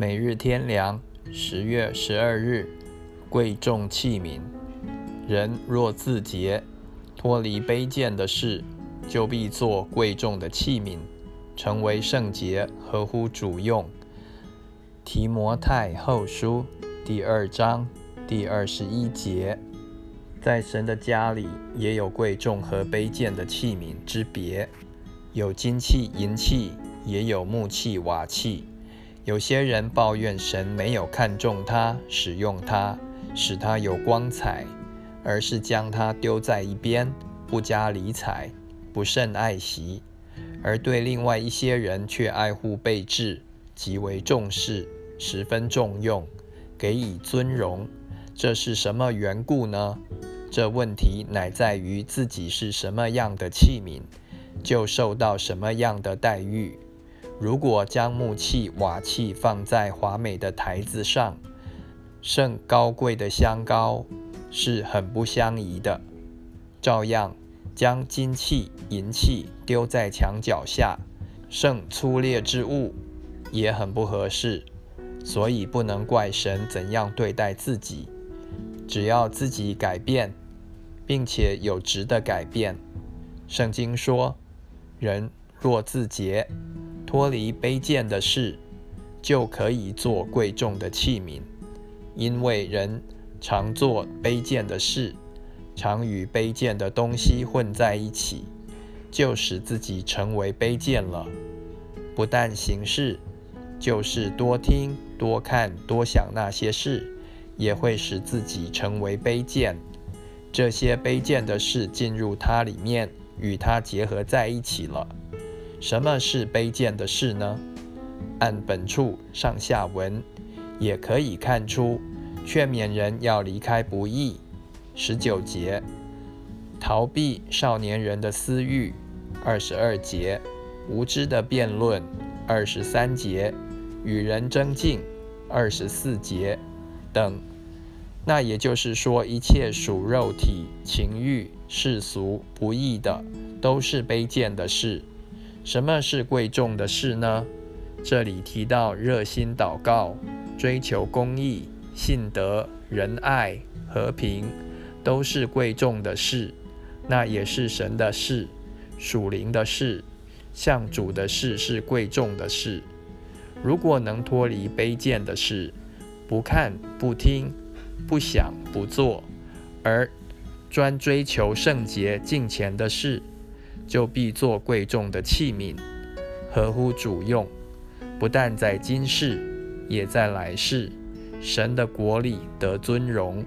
每日天良，十月十二日，贵重器皿。人若自洁，脱离卑贱的事，就必做贵重的器皿，成为圣洁，合乎主用。提摩太后书第二章第二十一节，在神的家里也有贵重和卑贱的器皿之别，有金器、银器，也有木器、瓦器。有些人抱怨神没有看重他，使用他，使他有光彩，而是将他丢在一边，不加理睬，不甚爱惜；而对另外一些人却爱护备至，极为重视，十分重用，给予尊荣。这是什么缘故呢？这问题乃在于自己是什么样的器皿，就受到什么样的待遇。如果将木器、瓦器放在华美的台子上，甚高贵的香膏是很不相宜的；照样将金器、银器丢在墙角下，甚粗劣之物也很不合适。所以不能怪神怎样对待自己，只要自己改变，并且有值得改变。圣经说：“人若自洁。”脱离卑贱的事，就可以做贵重的器皿。因为人常做卑贱的事，常与卑贱的东西混在一起，就使自己成为卑贱了。不但行事，就是多听、多看、多想那些事，也会使自己成为卑贱。这些卑贱的事进入它里面，与它结合在一起了。什么是卑贱的事呢？按本处上下文，也可以看出，劝勉人要离开不义。十九节，逃避少年人的私欲。二十二节，无知的辩论。二十三节，与人争竞。二十四节等。那也就是说，一切属肉体、情欲、世俗、不义的，都是卑贱的事。什么是贵重的事呢？这里提到热心祷告、追求公义、信德、仁爱、和平，都是贵重的事。那也是神的事，属灵的事，向主的事是贵重的事。如果能脱离卑贱的事，不看、不听、不想、不做，而专追求圣洁、敬虔的事。就必做贵重的器皿，合乎主用，不但在今世，也在来世，神的国里得尊荣。